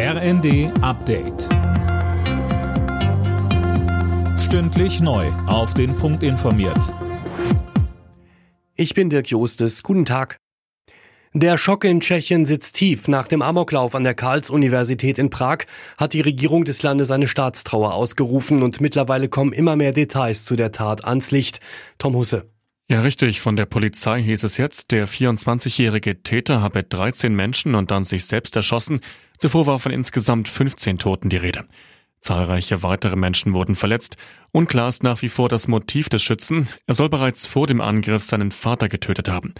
RND Update. Stündlich neu. Auf den Punkt informiert. Ich bin Dirk Jostes. Guten Tag. Der Schock in Tschechien sitzt tief. Nach dem Amoklauf an der Karls-Universität in Prag hat die Regierung des Landes eine Staatstrauer ausgerufen und mittlerweile kommen immer mehr Details zu der Tat ans Licht. Tom Husse. Ja, richtig. Von der Polizei hieß es jetzt, der 24-jährige Täter habe 13 Menschen und dann sich selbst erschossen. Zuvor war von insgesamt 15 Toten die Rede. Zahlreiche weitere Menschen wurden verletzt. Unklar ist nach wie vor das Motiv des Schützen. Er soll bereits vor dem Angriff seinen Vater getötet haben.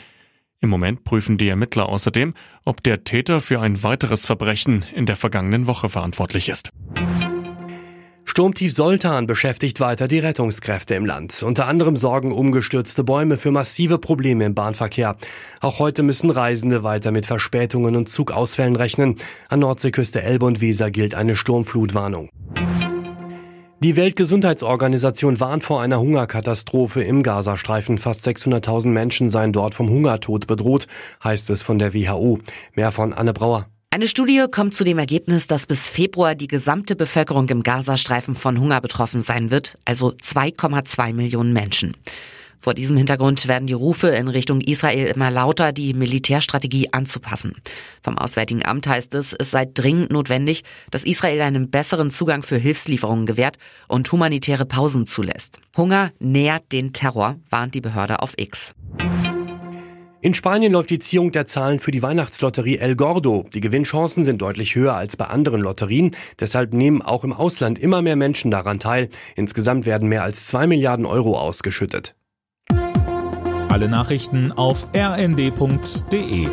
Im Moment prüfen die Ermittler außerdem, ob der Täter für ein weiteres Verbrechen in der vergangenen Woche verantwortlich ist. Sturmtief Soltan beschäftigt weiter die Rettungskräfte im Land. Unter anderem sorgen umgestürzte Bäume für massive Probleme im Bahnverkehr. Auch heute müssen Reisende weiter mit Verspätungen und Zugausfällen rechnen. An Nordseeküste Elbe und Weser gilt eine Sturmflutwarnung. Die Weltgesundheitsorganisation warnt vor einer Hungerkatastrophe im Gazastreifen. Fast 600.000 Menschen seien dort vom Hungertod bedroht, heißt es von der WHO. Mehr von Anne Brauer. Eine Studie kommt zu dem Ergebnis, dass bis Februar die gesamte Bevölkerung im Gazastreifen von Hunger betroffen sein wird, also 2,2 Millionen Menschen. Vor diesem Hintergrund werden die Rufe in Richtung Israel immer lauter, die Militärstrategie anzupassen. Vom Auswärtigen Amt heißt es, es sei dringend notwendig, dass Israel einen besseren Zugang für Hilfslieferungen gewährt und humanitäre Pausen zulässt. Hunger nährt den Terror, warnt die Behörde auf X. In Spanien läuft die Ziehung der Zahlen für die Weihnachtslotterie El Gordo. Die Gewinnchancen sind deutlich höher als bei anderen Lotterien. Deshalb nehmen auch im Ausland immer mehr Menschen daran teil. Insgesamt werden mehr als zwei Milliarden Euro ausgeschüttet. Alle Nachrichten auf rnd.de